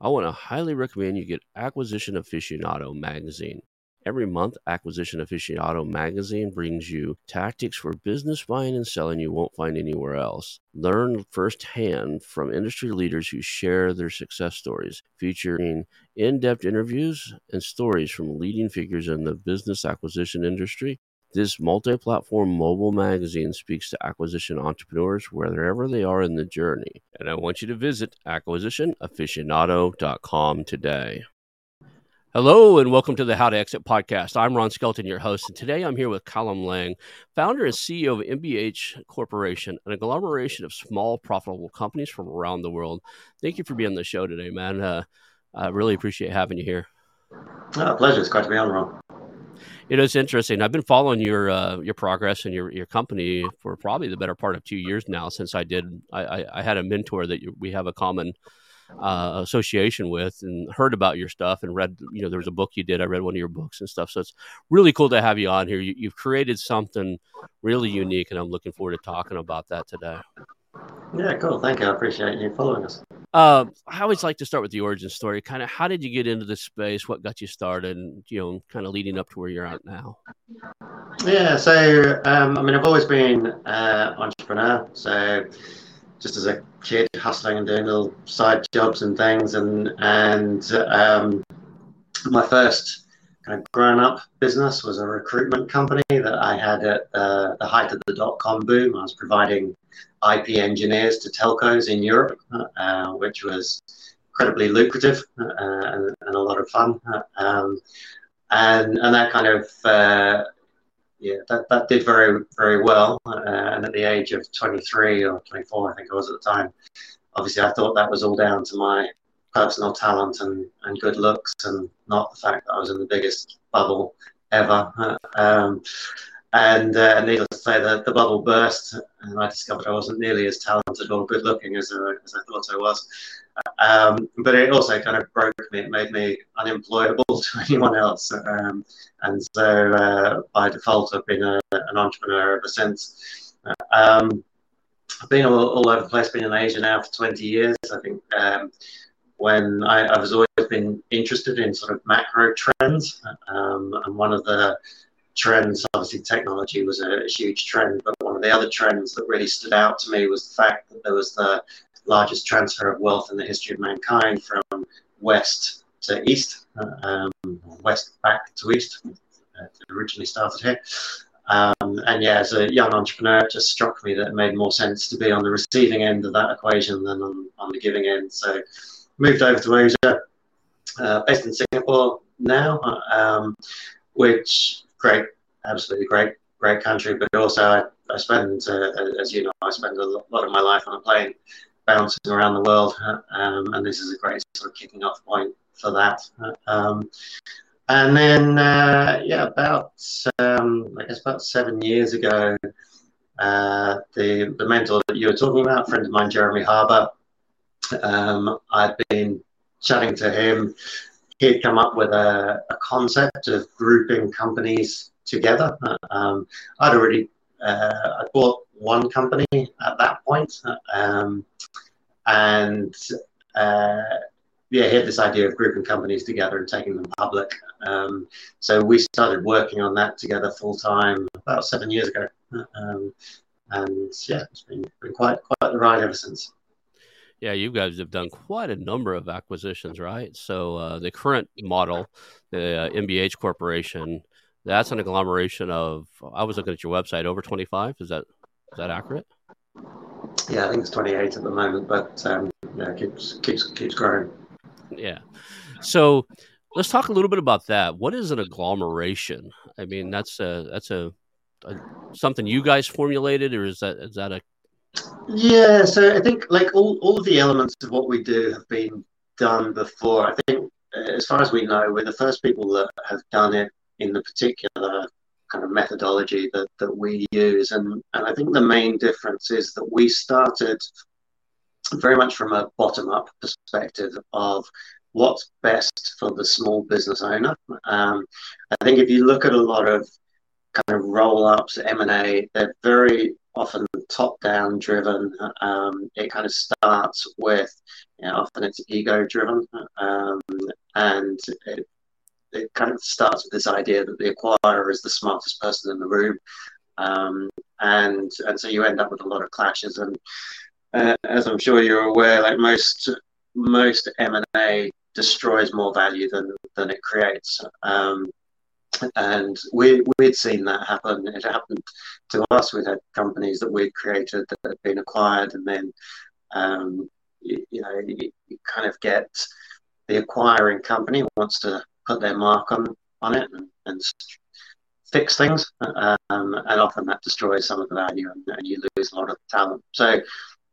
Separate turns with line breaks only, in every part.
I want to highly recommend you get Acquisition Aficionado magazine. Every month, Acquisition Aficionado magazine brings you tactics for business buying and selling you won't find anywhere else. Learn firsthand from industry leaders who share their success stories, featuring in depth interviews and stories from leading figures in the business acquisition industry this multi platform mobile magazine speaks to acquisition entrepreneurs wherever they are in the journey. And I want you to visit acquisitionaficionado.com today. Hello, and welcome to the How to Exit podcast. I'm Ron Skelton, your host, and today I'm here with Callum Laing, founder and CEO of MBH Corporation, an agglomeration of small, profitable companies from around the world. Thank you for being on the show today, man. Uh, I really appreciate having you here.
Oh, pleasure. It's great to be on, Ron
it is interesting. I've been following your uh, your progress and your your company for probably the better part of two years now. Since I did, I, I, I had a mentor that we have a common uh, association with, and heard about your stuff and read. You know, there was a book you did. I read one of your books and stuff. So it's really cool to have you on here. You, you've created something really unique, and I'm looking forward to talking about that today.
Yeah, cool. Thank you. I appreciate you following us.
Uh, I always like to start with the origin story. Kind of, how did you get into this space? What got you started? You know, kind of leading up to where you're at now.
Yeah. So, um, I mean, I've always been uh, entrepreneur. So, just as a kid, hustling and doing little side jobs and things, and and um, my first kind of grown up business was a recruitment company that I had at uh, the height of the dot com boom. I was providing IP engineers to telcos in Europe, uh, which was incredibly lucrative uh, and, and, a lot of fun. Um, and, and that kind of uh, yeah, that, that did very, very well. Uh, and at the age of 23 or 24, I think I was at the time, obviously I thought that was all down to my personal talent and, and good looks and not the fact that I was in the biggest bubble ever. Um, and uh, needless to say, the, the bubble burst, and I discovered I wasn't nearly as talented or good looking as, uh, as I thought I was. Um, but it also kind of broke me. It made me unemployable to anyone else. Um, and so uh, by default, I've been a, an entrepreneur ever since. Um, I've been all, all, over the place, been in Asia now for 20 years. I think um, when I, I was always been interested in sort of macro trends. Um, and one of the trends, obviously technology was a, a, huge trend, but one of the other trends that really stood out to me was the fact that there was the largest transfer of wealth in the history of mankind from west to east, um, west back to east. Uh, it originally started here. Um, and yeah, as a young entrepreneur, it just struck me that it made more sense to be on the receiving end of that equation than on, on the giving end. So moved over to Asia, uh, based in Singapore now, um, which great, absolutely great, great country. But also, I, I spend, uh, as you know, I spend a lot of my life on a plane, bouncing around the world, um, and this is a great sort of kicking off point for that. Um, and then, uh, yeah, about um, I guess about seven years ago, uh, the the mentor that you were talking about, friend of mine, Jeremy Harbour, um, I'd been chatting to him. He'd come up with a, a concept of grouping companies together. Um, I'd already uh, I bought one company at that point, um, and uh, yeah, he had this idea of grouping companies together and taking them public. Um, so we started working on that together full time about seven years ago, um, and yeah, it's been, been quite quite the ride ever since.
Yeah, you guys have done quite a number of acquisitions, right? So uh, the current model, the uh, MBH Corporation, that's an agglomeration of. I was looking at your website, over twenty five. Is that is that accurate?
Yeah, I think it's twenty eight at the moment, but um, yeah, keeps keeps keeps growing.
Yeah. So let's talk a little bit about that. What is an agglomeration? I mean, that's a that's a, a something you guys formulated, or is that is that a
yeah, so I think like all, all of the elements of what we do have been done before. I think as far as we know, we're the first people that have done it in the particular kind of methodology that, that we use. And, and I think the main difference is that we started very much from a bottom up perspective of what's best for the small business owner. Um, I think if you look at a lot of kind of roll ups, M&A, they're very often top down driven. Um, it kind of starts with, you know, often it's ego driven. Um, and it, it kind of starts with this idea that the acquirer is the smartest person in the room. Um, and, and so you end up with a lot of clashes. And uh, as I'm sure you're aware, like most, most M&A destroys more value than, than it creates. Um, and we we'd seen that happen. It happened to us. We'd had companies that we'd created that had been acquired, and then um, you, you, know you, you, kind of get the acquiring company wants to put their mark on on it and, and fix things, um, and often that destroys some of the value, and, and you lose a lot of talent. So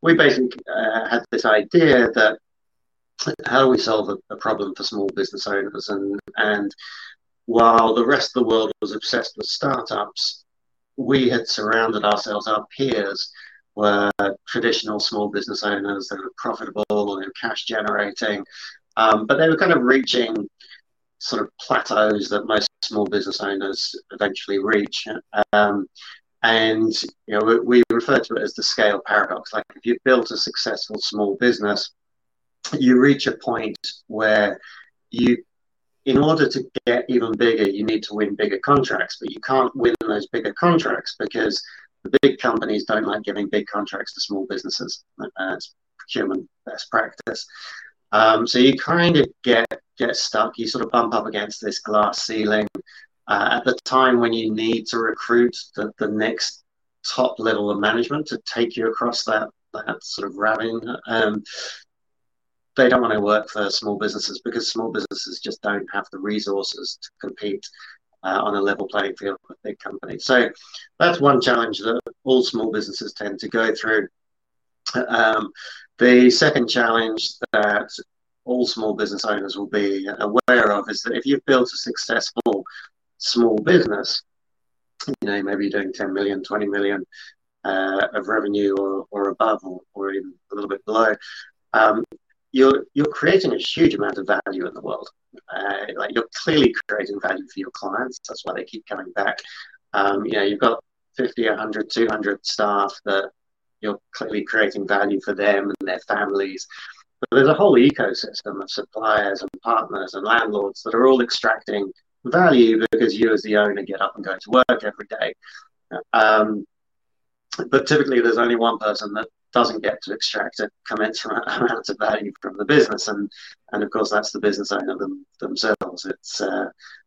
we basically uh, had this idea that how do we solve a, a problem for small business owners and and while the rest of the world was obsessed with startups, we had surrounded ourselves, our peers were traditional small business owners that were profitable and cash generating, um, but they were kind of reaching sort of plateaus that most small business owners eventually reach. Um, and you know, we, we refer to it as the scale paradox. Like if you've built a successful small business, you reach a point where you in order to get even bigger, you need to win bigger contracts, but you can't win those bigger contracts because the big companies don't like giving big contracts to small businesses. That's procurement best practice. Um, so you kind of get get stuck. You sort of bump up against this glass ceiling. Uh, at the time when you need to recruit the, the next top level of management to take you across that that sort of ravine, um, they don't want to work for small businesses because small businesses just don't have the resources to compete uh, on a level playing field with big companies. So that's one challenge that all small businesses tend to go through. Um, the second challenge that all small business owners will be aware of is that if you've built a successful small business, you know, maybe you're doing 10 million, 20 million uh, of revenue or, or above, or, or even a little bit below, um, you're you're creating a huge amount of value in the world. Uh, like you're clearly creating value for your clients. That's why they keep coming back. Um, you know, you've got 50, 100, 200 staff that you're clearly creating value for them and their families. But there's a whole ecosystem of suppliers and partners and landlords that are all extracting value because you, as the owner, get up and go to work every day. Um, but typically, there's only one person that doesn't get to extract a commensurate amount of value from the business, and and of course that's the business owner them, themselves. It's uh,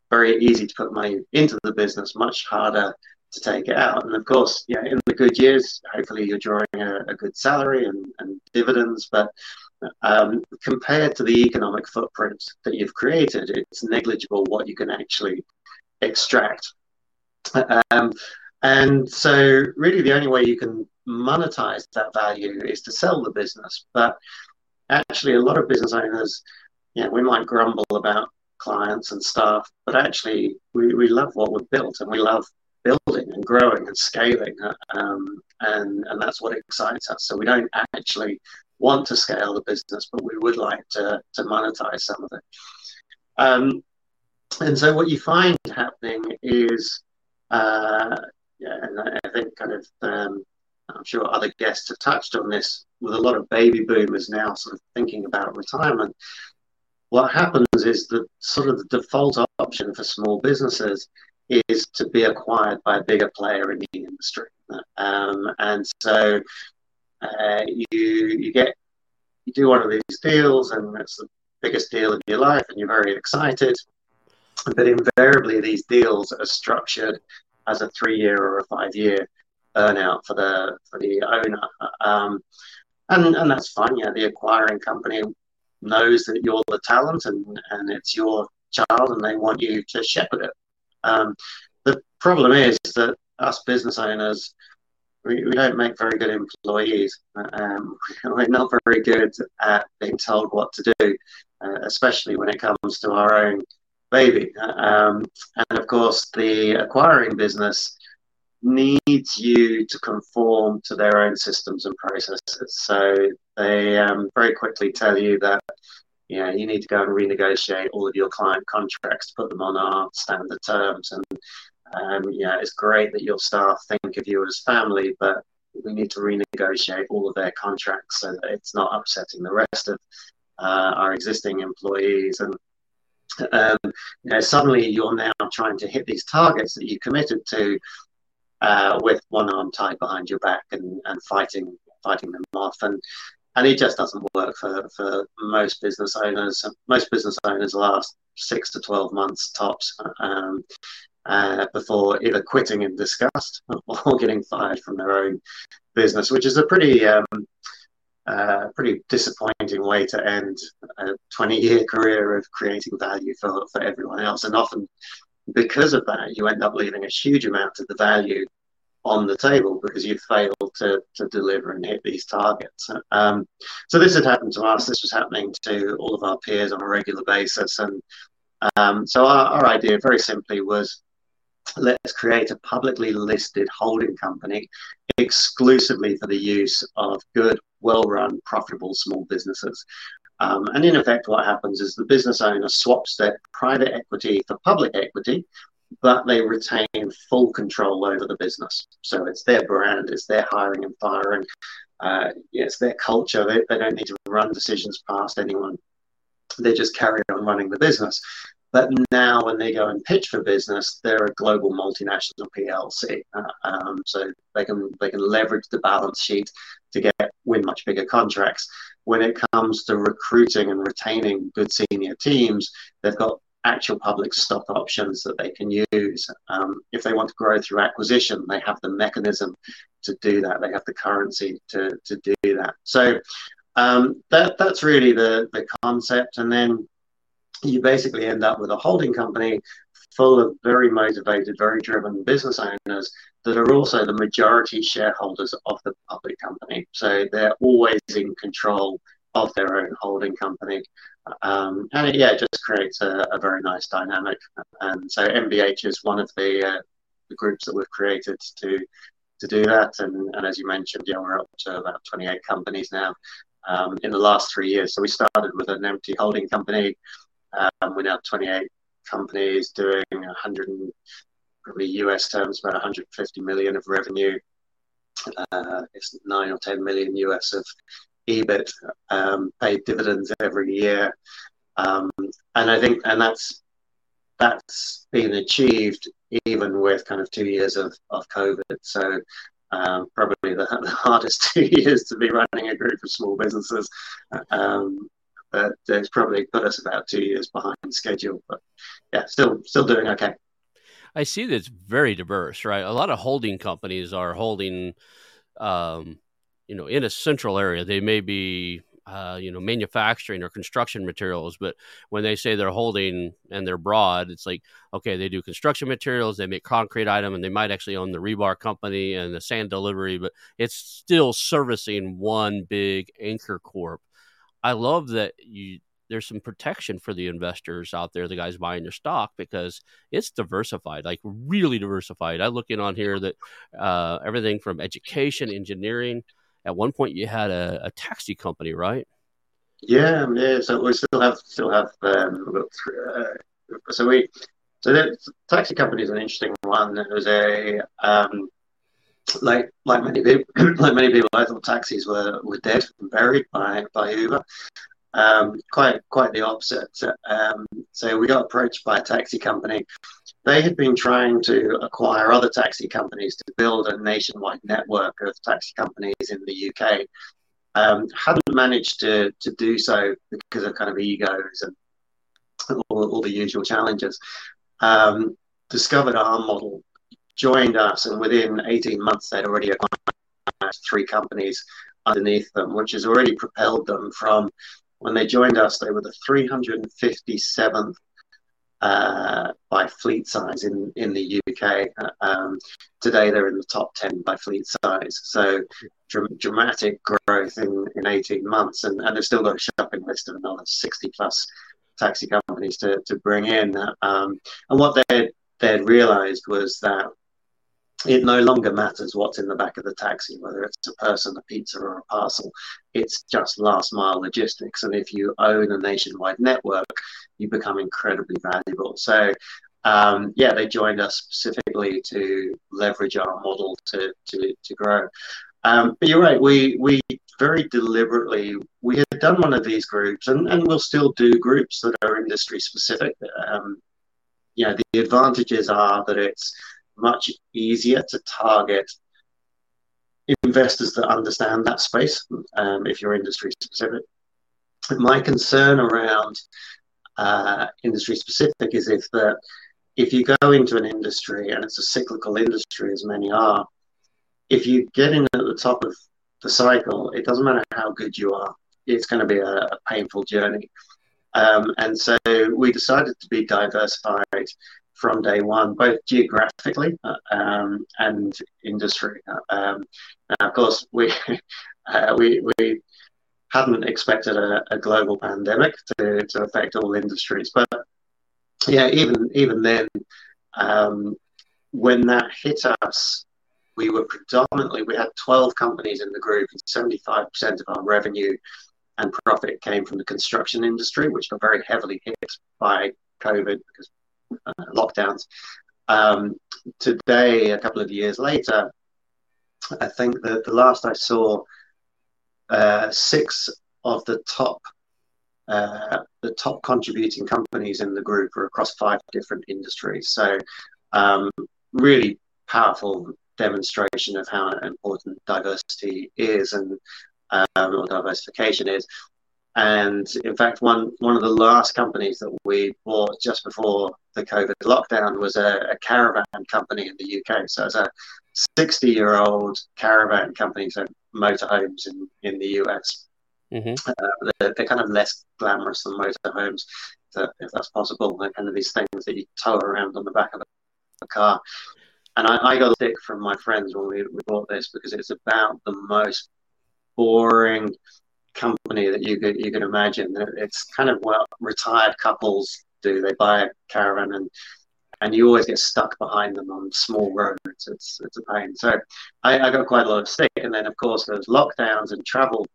very easy to put money into the business, much harder to take it out. And of course, yeah, in the good years, hopefully you're drawing a, a good salary and, and dividends, but um, compared to the economic footprint that you've created, it's negligible what you can actually extract. Um, and so, really, the only way you can monetize that value is to sell the business. But actually, a lot of business owners, you know, we might grumble about clients and staff, but actually, we, we love what we've built and we love building and growing and scaling. Um, and, and that's what excites us. So, we don't actually want to scale the business, but we would like to, to monetize some of it. Um, and so, what you find happening is, uh, yeah, and I think kind of um, I'm sure other guests have touched on this with a lot of baby boomers now sort of thinking about retirement. What happens is that sort of the default option for small businesses is to be acquired by a bigger player in the industry. Um, and so uh, you you get you do one of these deals and it's the biggest deal of your life and you're very excited. But invariably these deals are structured as a three year or a five year earnout for the for the owner, um, and and that's fine. Yeah, the acquiring company knows that you're the talent and and it's your child, and they want you to shepherd it. Um, the problem is that us business owners. We, we don't make very good employees. Um, we're not very good at being told what to do. uh, especially when it comes to our own baby. Um, and of course, the acquiring business needs you to conform to their own systems and processes. So they um, very quickly tell you that you know you need to go and renegotiate all of your client contracts put them on our standard terms. And um, it's great that your staff think of you as family, but we need to renegotiate all of their contracts so that it's not upsetting the rest of uh, our existing employees. And um, you know, suddenly you're now trying to hit these targets that you committed to uh, with one arm tied behind your back and, and fighting fighting them off. And and it just doesn't work for, for most business owners. Most business owners last six to 12 months tops um, uh, before either quitting in disgust or getting fired from their own business, which is a pretty um, uh, pretty disappointing way to end a 20 year career of creating value for, for everyone else. And often, because of that, you end up leaving a huge amount of the value on the table because you failed to, to deliver and hit these targets. Um, so this had happened to us. This was happening to all of our peers on a regular basis. And um, so our, our idea very simply was let's create a publicly listed holding company exclusively for the use of good, well run, profitable small businesses. Um, and in effect, what happens is the business owner swaps their private equity for public equity, but they retain full control over the business. So it's their brand, it's their hiring and firing, uh, it's their culture. They, they don't need to run decisions past anyone. They just carry on running the business. But now, when they go and pitch for business, they're a global multinational PLC, uh, um, so they can they can leverage the balance sheet to get win much bigger contracts. When it comes to recruiting and retaining good senior teams, they've got actual public stock options that they can use. Um, if they want to grow through acquisition, they have the mechanism to do that. They have the currency to, to do that. So um, that that's really the the concept, and then you basically end up with a holding company full of very motivated, very driven business owners that are also the majority shareholders of the public company. So they're always in control of their own holding company. Um, and it, yeah, it just creates a, a, very nice dynamic. And so MBH is one of the, uh, the groups that we've created to to do that. And, and as you mentioned, yeah, we're up to about 28 companies now um, in the last three years. So we started with an empty holding company um, we're now 28 companies doing 100 probably US terms about 150 million of revenue. Uh, it's nine or 10 million US of EBIT, um, paid dividends every year, um, and I think and that's that's been achieved even with kind of two years of, of COVID. So um, probably the, the, hardest two years to be running a group of small businesses. Um, but it's probably put us about two years behind schedule. But yeah, still still doing okay.
I see that it's very diverse, right? A lot of holding companies are holding, um, you know, in a central area. They may be, uh, you know, manufacturing or construction materials, but when they say they're holding and they're broad, it's like, okay, they do construction materials, they make concrete item, and they might actually own the rebar company and the sand delivery, but it's still servicing one big anchor corp. I love that you there's some protection for the investors out there, the guys buying your stock, because it's diversified, like really diversified. I look in on here that uh, everything from education, engineering. At one point, you had a, a taxi company, right?
Yeah, yeah. So we still have still have um, uh, so we so the taxi company is an interesting one. It was a um, like like many people, like many people, I thought taxis were, were dead and buried by by Uber. Um, quite quite the opposite. Um, so we got approached by a taxi company. They had been trying to acquire other taxi companies to build a nationwide network of taxi companies in the UK. Um, hadn't managed to to do so because of kind of egos and all, all the usual challenges. Um, discovered our model joined us, and within 18 months, they'd already acquired three companies underneath them, which has already propelled them from when they joined us, they were the 357th uh, by fleet size in, in the UK. Um, today, they're in the top 10 by fleet size. So, dr- dramatic growth in, in 18 months, and, and they've still got a shopping list of another 60 plus taxi companies to, to bring in. Um, and what they they'd realized was that it no longer matters what's in the back of the taxi, whether it's a person, a pizza, or a parcel. It's just last mile logistics. And if you own a nationwide network, you become incredibly valuable. So, um, yeah, they joined us specifically to leverage our model to, to, to grow. Um, but you're right, we, we very deliberately, we had done one of these groups and, and we'll still do groups that are industry specific. Um, you know, the advantages are that it's much easier to target investors that understand that space um, if you're industry specific. My concern around uh, industry specific is if that if you go into an industry and it's a cyclical industry as many are, if you get in at the top of the cycle, it doesn't matter how good you are, it's going to be a, a painful journey. Um, and so we decided to be diversified from day one, both geographically uh, um, and industry. Um, now, of course, we uh, we we hadn't expected a, a, global pandemic to, to affect all industries, but yeah, even even then, um, when that hit us, we were predominantly we had 12 companies in the group, and 75% of our revenue and profit came from the construction industry, which got very heavily hit by COVID because uh, lockdowns. Um, today, a couple of years later, I think that the last I saw, uh, six of the top uh, the top contributing companies in the group are across five different industries. So, um, really powerful demonstration of how important diversity is and um, or diversification is. And in fact, one one of the last companies that we bought just before the COVID lockdown was a, a caravan company in the UK. So it's a 60 year old caravan company, so motorhomes in, in the US. Mm-hmm. Uh, they're, they're, kind of less glamorous than motorhomes, if that's possible. They're kind of these things that you tow around on the back of a car. And I, I got a stick from my friends when we, we bought this because it's about the most boring company that you could you could imagine. It's kind of what retired couples do. They buy a caravan and and you always get stuck behind them on small roads. It's it's a pain. So I, I got quite a lot of stick, and then of course there's lockdowns and travel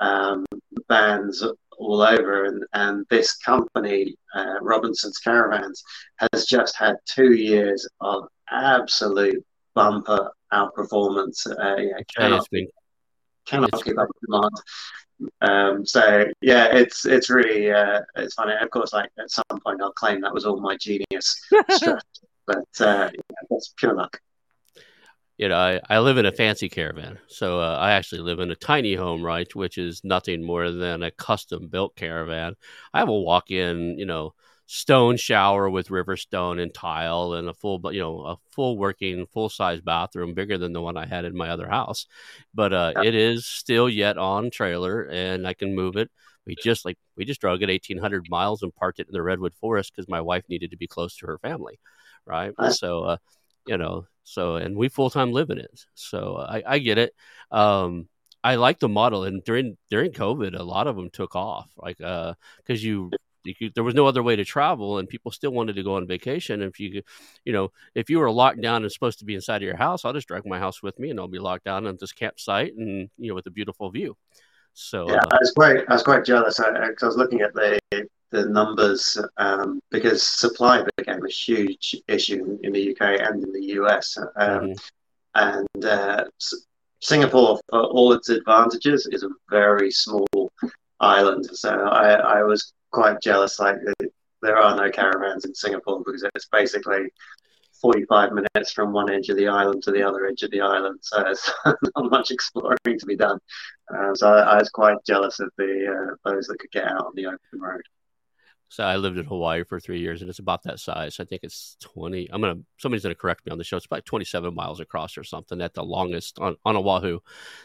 um, bans all over, and and this company uh, Robinson's Caravans has just had two years of absolute bumper outperformance. Uh, yeah, cannot, cannot keep up with demand. Um, so yeah, it's it's really uh, it's funny. Of course, like at some point I'll claim that was all my genius but uh, yeah, that's pure luck.
You know, I, I live in a fancy caravan, so uh, I actually live in a tiny home, right, which is nothing more than a custom built caravan. I have a walk in, you know, stone shower with river stone and tile and a full you know a full working full size bathroom bigger than the one i had in my other house. But uh, yeah. it is still yet on trailer and i can move it. We just like we just drove it 1800 miles and parked it in the redwood forest because my wife needed to be close to her family right? So uh, you know so and we full-time live in it. So i, I get it. Um, I like the model, and during during COVID, a lot of them took off, like because uh, you could, there was no other way to travel, and people still wanted to go on vacation. And if you, you know, if you were locked down and supposed to be inside of your house, I'll just drag my house with me, and I'll be locked down on this campsite, and you know, with a beautiful view. So
yeah, uh, I was quite I was quite jealous. I, I was looking at the the numbers um, because supply became a huge issue in the UK and in the US. Um, mm-hmm. And uh, Singapore, for all its advantages, is a very small island. So I, I was quite jealous. Like there are no caravans in Singapore because it's basically 45 minutes from one edge of the island to the other edge of the island. So there's not much exploring to be done. Uh, so I, I, was quite jealous of the uh, those that could get out on the open road.
So I lived in Hawaii for three years, and it's about that size. I think it's twenty. I'm gonna somebody's gonna correct me on the show. It's about 27 miles across or something at the longest on on Oahu.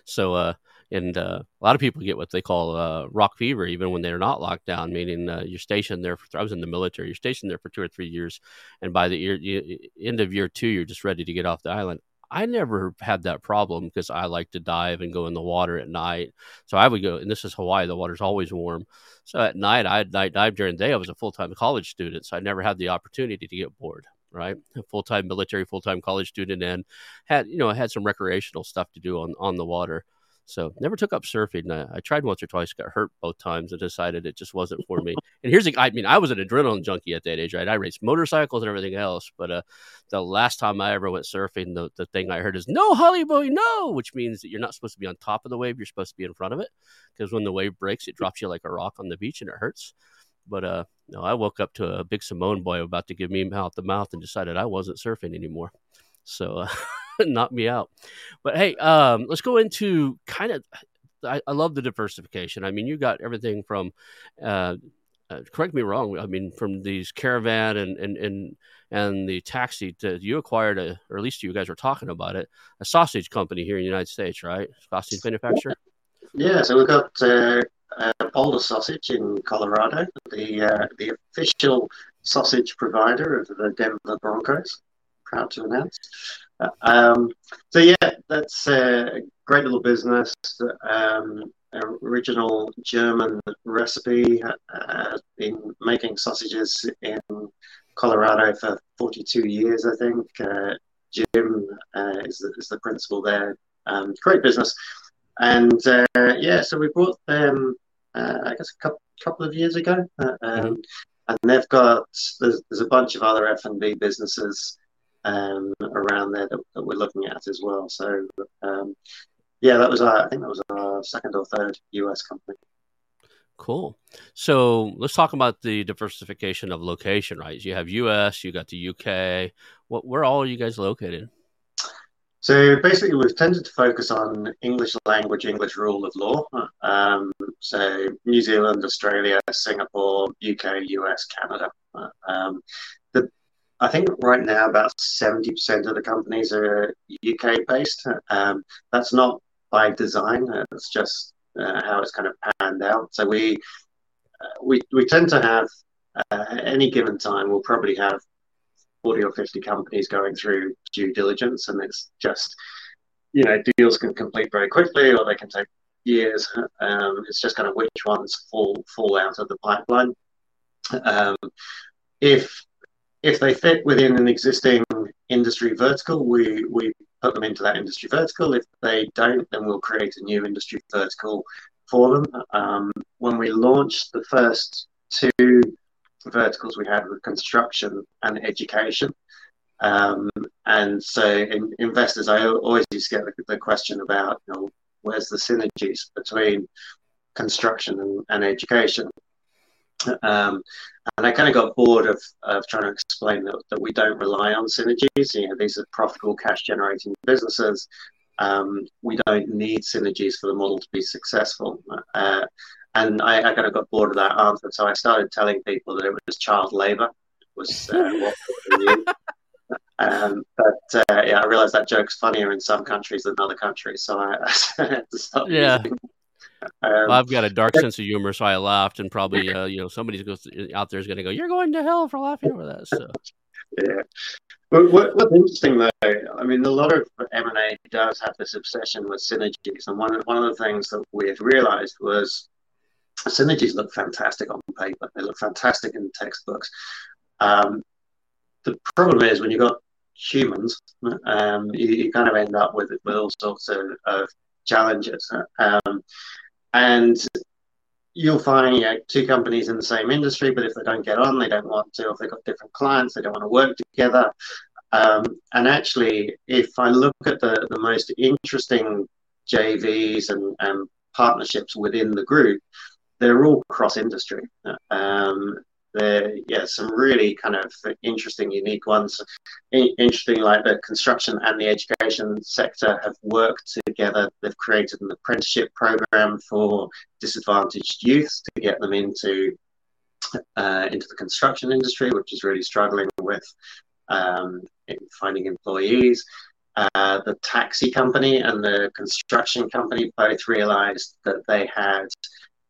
So uh, and uh, a lot of people get what they call uh, rock fever, even when they're not locked down. Meaning uh, you're stationed there. For, I was in the military. You're stationed there for two or three years, and by the year, end of year two, you're just ready to get off the island. I never had that problem because I like to dive and go in the water at night. So I would go, and this is Hawaii, the water's always warm. So at night, I'd night dive during the day. I was a full time college student, so I never had the opportunity to get bored. Right, full time military, full time college student, and had you know I had some recreational stuff to do on on the water. So never took up surfing. I, I, tried once or twice, got hurt both times, and decided it just wasn't for me. and here's the, I mean, I was an adrenaline junkie at that age, right? I raced motorcycles and everything else. But uh, the last time I ever went surfing, the, the thing I heard is no Holly boy, no, which means that you're not supposed to be on top of the wave. You're supposed to be in front of it because when the wave breaks, it drops you like a rock on the beach and it hurts. But uh, no, I woke up to a big Samoan boy about to give me mouth to mouth and decided I wasn't surfing anymore. So uh, knocked me out. But hey, um, let's go into kind of I, I, love the diversification. I mean, you got everything from, uh, uh, correct me wrong. I mean, from these caravan and and and and the taxi to you acquired a, or at least you guys were talking about it, a sausage company here in the United States, right? Sausage manufacturer.
Yeah, so we've got uh, uh, Boulder Sausage in Colorado, the uh, the official sausage provider of the Denver Broncos. Proud to announce. Um, so yeah, that's a great little business. Um, original German recipe. Uh, been making sausages in Colorado for 42 years, I think. Uh, Jim uh, is, the, is the principal there. Um, great business. And uh, yeah, so we brought them, uh, I guess, a couple, couple of years ago. Uh, um, mm-hmm. And they've got, there's, there's a bunch of other F&B businesses um, around there that, that, we're looking at as well. So um, yeah, that was our, I think that was our second or third US company.
Cool. So let's talk about the diversification of location, right? You have US, you got the UK. What, where all are you guys located?
So basically, we've tended to focus on English language, English rule of law. Um, so New Zealand, Australia, Singapore, UK, US, Canada. Um, I think right now about 70% of the companies are UK based. Um, that's not by design, it's just uh, how it's kind of panned out. So we, uh, we, we tend to have, uh, any given time, we'll probably have 40 or 50 companies going through due diligence, and it's just, you know, deals can complete very quickly or they can take years. Um, it's just kind of which ones fall fall out of the pipeline. Um, if if they fit within an existing industry vertical, we, we put them into that industry vertical. If they don't, then we'll create a new industry vertical for them. Um, when we launched the first two verticals we had were construction and education. Um, and so in, investors, I always used to get the, question about, you know, where's the synergies between construction and, and education? Um, and I kind of got bored of, of trying to explain that, that we don't rely on synergies. You know, these are profitable, cash generating businesses. Um, we don't need synergies for the model to be successful. Uh, and I, I, kind of got bored of that answer. So I started telling people that it was child labor. Was uh, what um, but uh, yeah, I realized that joke's funnier in some countries than other countries. So I, I had to stop
yeah. using um, well, I've got a dark sense of humor, so I laughed, and probably uh, you know somebody goes out there is going to go, "You're going to hell for laughing over that." So,
yeah. But what, what's interesting though, I mean, a lot of M and A does have this obsession with synergies, and one of, one of the things that we've realised was synergies look fantastic on paper. They look fantastic in textbooks. Um, the problem is when you've got humans, um, you, you, kind of end up with with all sorts of, of challenges. Um, and you'll find you know, two companies in the same industry, but if they don't get on, they don't want to. If they've got different clients, they don't want to work together. Um, and actually, if I look at the, the most interesting JVs and, and partnerships within the group, they're all cross industry. Um, there, yeah, some really kind of interesting, unique ones. interesting, like the construction and the education sector have worked together. They've created an apprenticeship program for disadvantaged youth to get them into uh, into the construction industry, which is really struggling with um, finding employees. Uh, the taxi company and the construction company both realized that they had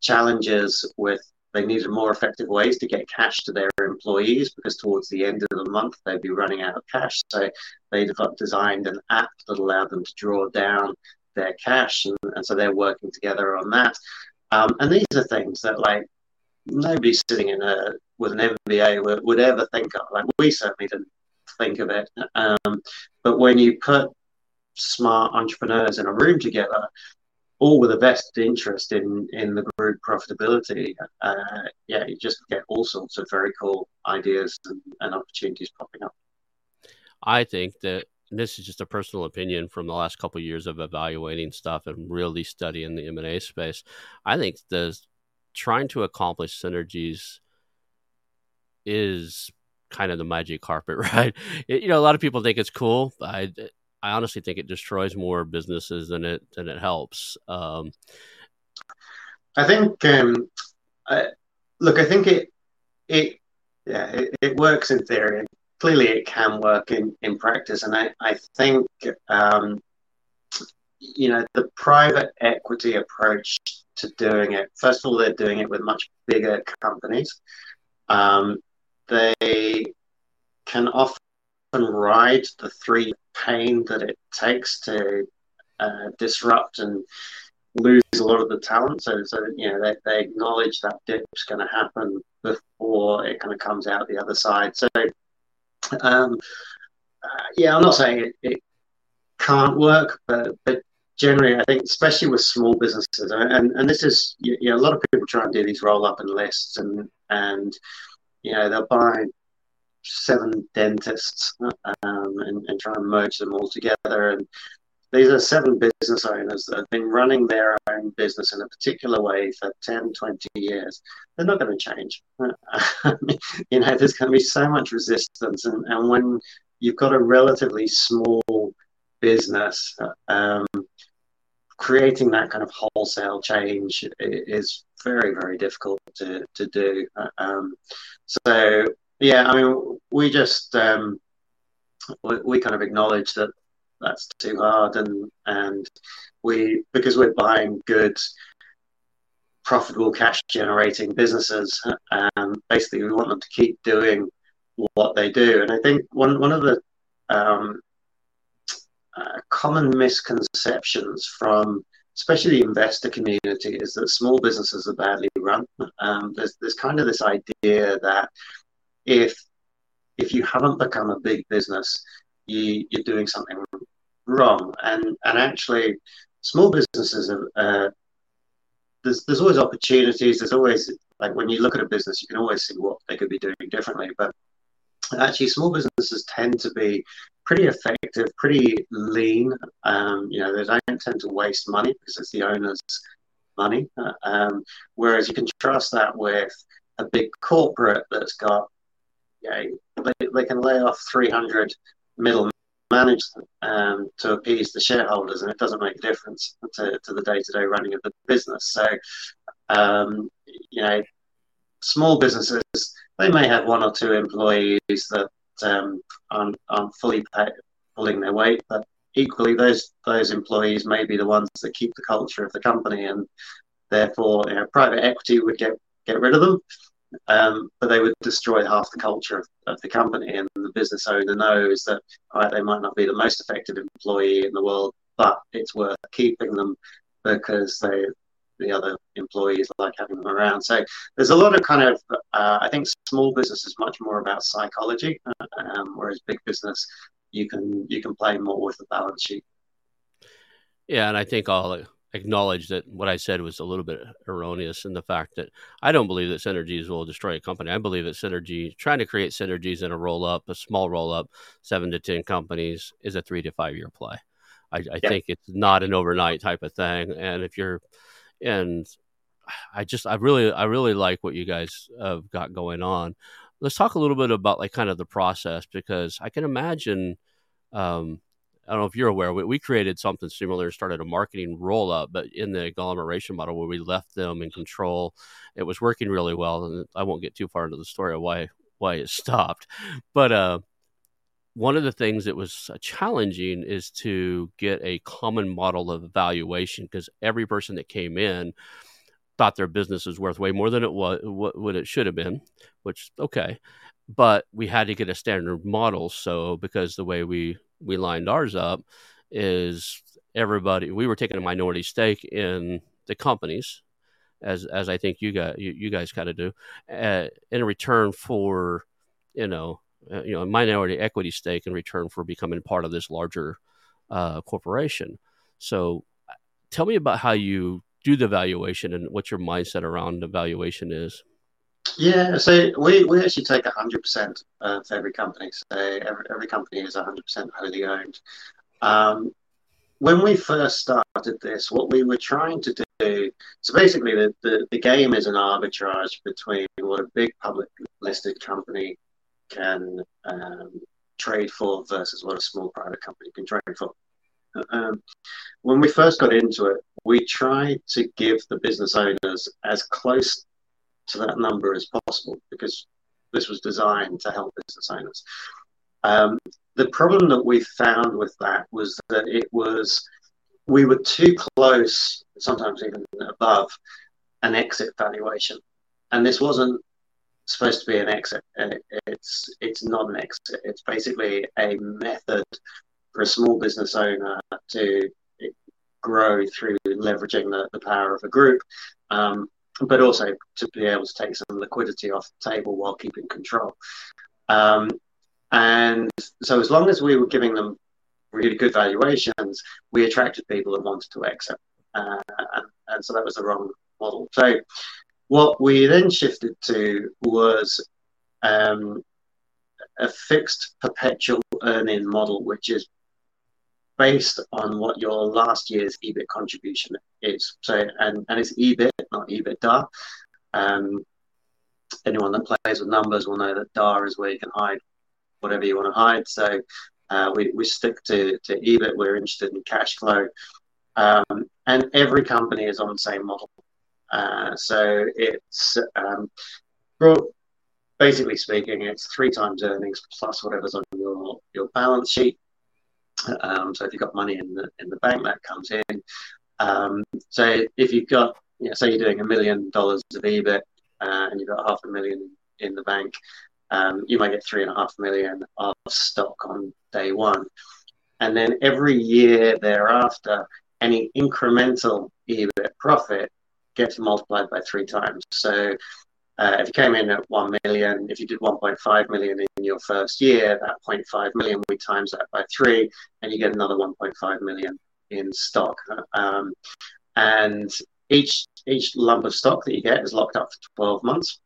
challenges with they needed more effective ways to get cash to their employees because towards the end of the month they'd be running out of cash. So they designed an app that allowed them to draw down their cash, and, and so they're working together on that. Um, and these are things that like nobody sitting in a with an MBA would, would ever think of. Like we certainly didn't think of it. Um, but when you put smart entrepreneurs in a room together, all with a vested interest in in the group profitability, uh, yeah, you just get all sorts of very cool ideas and, and opportunities popping up.
I think that this is just a personal opinion from the last couple of years of evaluating stuff and really studying the M&A space. I think the trying to accomplish synergies is kind of the magic carpet, right? It, you know, a lot of people think it's cool. I, I honestly think it destroys more businesses than it than it helps. Um,
I think, um, I, look, I think it it yeah it, it, works in theory. Clearly, it can work in in practice, and I I think um, you know the private equity approach to doing it. First of all, they're doing it with much bigger companies. Um, they can often ride the three pain that it takes to uh, disrupt and lose a lot of the talent. So, so you know, they, they acknowledge that dip's going to happen before it kind of comes out the other side. So, um, uh, yeah, I'm not saying it, it can't work, but but generally, I think, especially with small businesses, and and this is you know, a lot of people try and do these roll up and lists, and and you know they'll buy seven dentists um, and, and try and merge them all together. And these are seven business owners that have been running their own business in a particular way for 10, 20 years. They're not going to change. you know, there's going to be so much resistance. And, and when you've got a relatively small business, um, creating that kind of wholesale change is very, very difficult to, to do. Um, so yeah, I mean, we just um, we, we kind of acknowledge that that's too hard, and and we because we're buying good, profitable, cash generating businesses. and basically, we want them to keep doing what they do, and I think one one of the um, uh, common misconceptions from especially the investor community is that small businesses are badly run. Um, there's there's kind of this idea that if if you haven't become a big business, you, you're doing something wrong. And and actually, small businesses are. Uh, there's, there's always opportunities. There's always like when you look at a business, you can always see what they could be doing differently. But actually, small businesses tend to be pretty effective, pretty lean. Um, you know, they don't tend to waste money because it's the owner's money. Uh, um, whereas you can trust that with a big corporate that's got yeah, they, they can lay off 300 middle managers um, to appease the shareholders, and it doesn't make a difference to, to the day-to-day running of the business. So, um, you know, small businesses they may have one or two employees that um, aren't, aren't fully pulling their weight, but equally those those employees may be the ones that keep the culture of the company, and therefore, you know, private equity would get get rid of them um, but they would destroy half the culture of, of, the company. And the business owner knows that right, they might not be the most effective employee in the world, but it's worth keeping them because they the other employees like having them around. So there's a lot of kind of uh, I think small business is much more about psychology, um, whereas big business you can you can play more with the balance sheet.
Yeah, and I think all acknowledge that what I said was a little bit erroneous in the fact that I don't believe that synergies will destroy a company. I believe that synergy, trying to create synergies in a roll up, a small roll up, seven to 10 companies is a three to five year play. I, I yeah. think it's not an overnight type of thing. And if you're, and I just, I really, I really like what you guys have got going on. Let's talk a little bit about like kind of the process because I can imagine, um, I don't know if you're aware, we, we created something similar, started a marketing roll up, but in the agglomeration model where we left them in control, it was working really well. And I won't get too far into the story of why why it stopped, but uh, one of the things that was challenging is to get a common model of evaluation because every person that came in thought their business was worth way more than it was what it should have been, which okay, but we had to get a standard model. So because the way we we lined ours up is everybody we were taking a minority stake in the companies as as I think you got you, you guys kind of do uh, in return for you know uh, you know a minority equity stake in return for becoming part of this larger uh, corporation. So tell me about how you do the valuation and what your mindset around the valuation is.
Yeah, so we, we actually take 100% of every company. So every, every company is 100% wholly owned. Um, when we first started this, what we were trying to do, so basically the, the, the game is an arbitrage between what a big public listed company can um, trade for versus what a small private company can trade for. Um, when we first got into it, we tried to give the business owners as close to that number as possible because this was designed to help business owners. Um, the problem that we found with that was that it was we were too close, sometimes even above an exit valuation, and this wasn't supposed to be an exit. It's it's not an exit. It's basically a method for a small business owner to grow through leveraging the, the power of a group, um, but also to be able to take some liquidity off the table while keeping control. Um, and so, as long as we were giving them really good valuations, we attracted people that wanted to exit. Uh, and, and so that was the wrong model. So, what we then shifted to was um, a fixed perpetual earning model, which is based on what your last year's EBIT contribution is. So, and, and it's EBIT, not EBITDA. Um, anyone that plays with numbers will know that DAR is where you can hide whatever you want to hide. So, uh, we, we stick to, to EBIT. We're interested in cash flow. Um, and every company is on the same model. Uh, so it's um, basically speaking, it's three times earnings plus whatever's on your, your balance sheet. Um, so if you've got money in the in the bank, that comes in. Um, so if you've got, you know, say you're doing a million dollars of EBIT uh, and you've got half a million in the bank, um, you might get three and a half million of stock on day one, and then every year thereafter, any incremental EBIT profit gets multiplied by three times. So uh, if you came in at 1 million, if you did 1.5 million in your first year, that 0.5 million, we times that by three, and you get another 1.5 million in stock. Um, and each each lump of stock that you get is locked up for 12 months.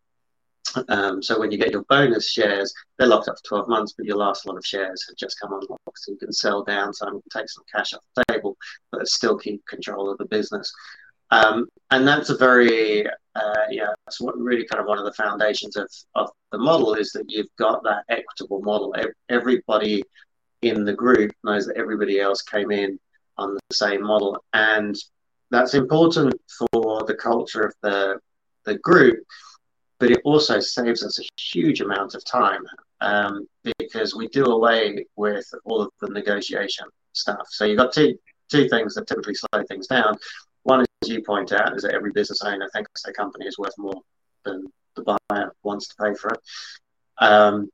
Um, so when you get your bonus shares, they're locked up for 12 months, but your last lot of shares have just come unlocked. So you can sell down some, take some cash off the table, but still keep control of the business. Um, and that's a very, uh, yeah, that's what really kind of one of the foundations of, of the model is that you've got that equitable model. Everybody in the group knows that everybody else came in on the same model. And that's important for the culture of the, the group, but it also saves us a huge amount of time um, because we do away with all of the negotiation stuff. So you've got two, two things that typically slow things down. One, as you point out, is that every business owner thinks their company is worth more than the buyer wants to pay for it. Um,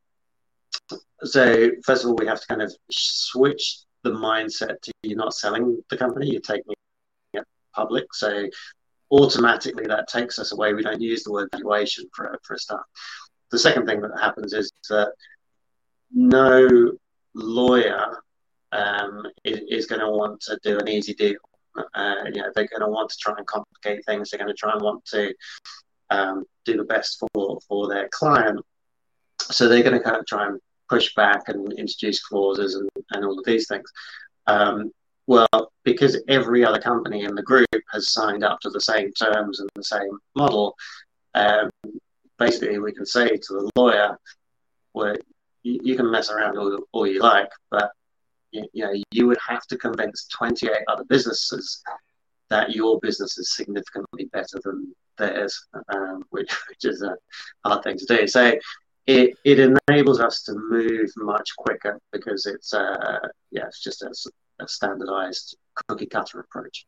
so first of all, we have to kind of switch the mindset to you're not selling the company, you're taking it public. So automatically that takes us away. We don't use the word valuation for, for a start. The second thing that happens is that no lawyer um, is, is going to want to do an easy deal. Uh, you know, they're going to want to try and complicate things. They're going to try and want to um, do the best for for their client. So they're going to kind of try and push back and introduce clauses and, and all of these things. Um, well, because every other company in the group has signed up to the same terms and the same model, um, basically we can say to the lawyer, well, you, you can mess around all, all you like, but you, you know, you would have to convince 28 other businesses that your business is significantly better than theirs, um, which, which is a hard thing to do. So it, it enables us to move much quicker because it's uh, yeah it's just a, a standardized cookie cutter approach.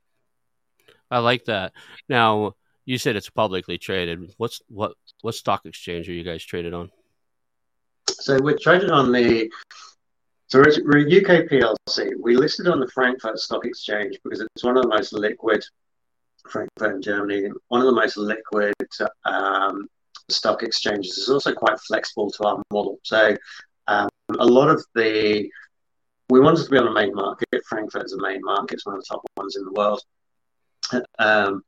I like that. Now You said it's publicly traded. What's what what stock exchange are you guys traded on?
So we're traded on the so we're a UK PLC. We listed on the Frankfurt Stock Exchange because it's one of the most liquid Frankfurt in Germany, one of the most liquid um, stock exchanges. It's also quite flexible to our model. So um, a lot of the we wanted to be on the main market. Frankfurt is a main market; it's one of the top ones in the world. Um,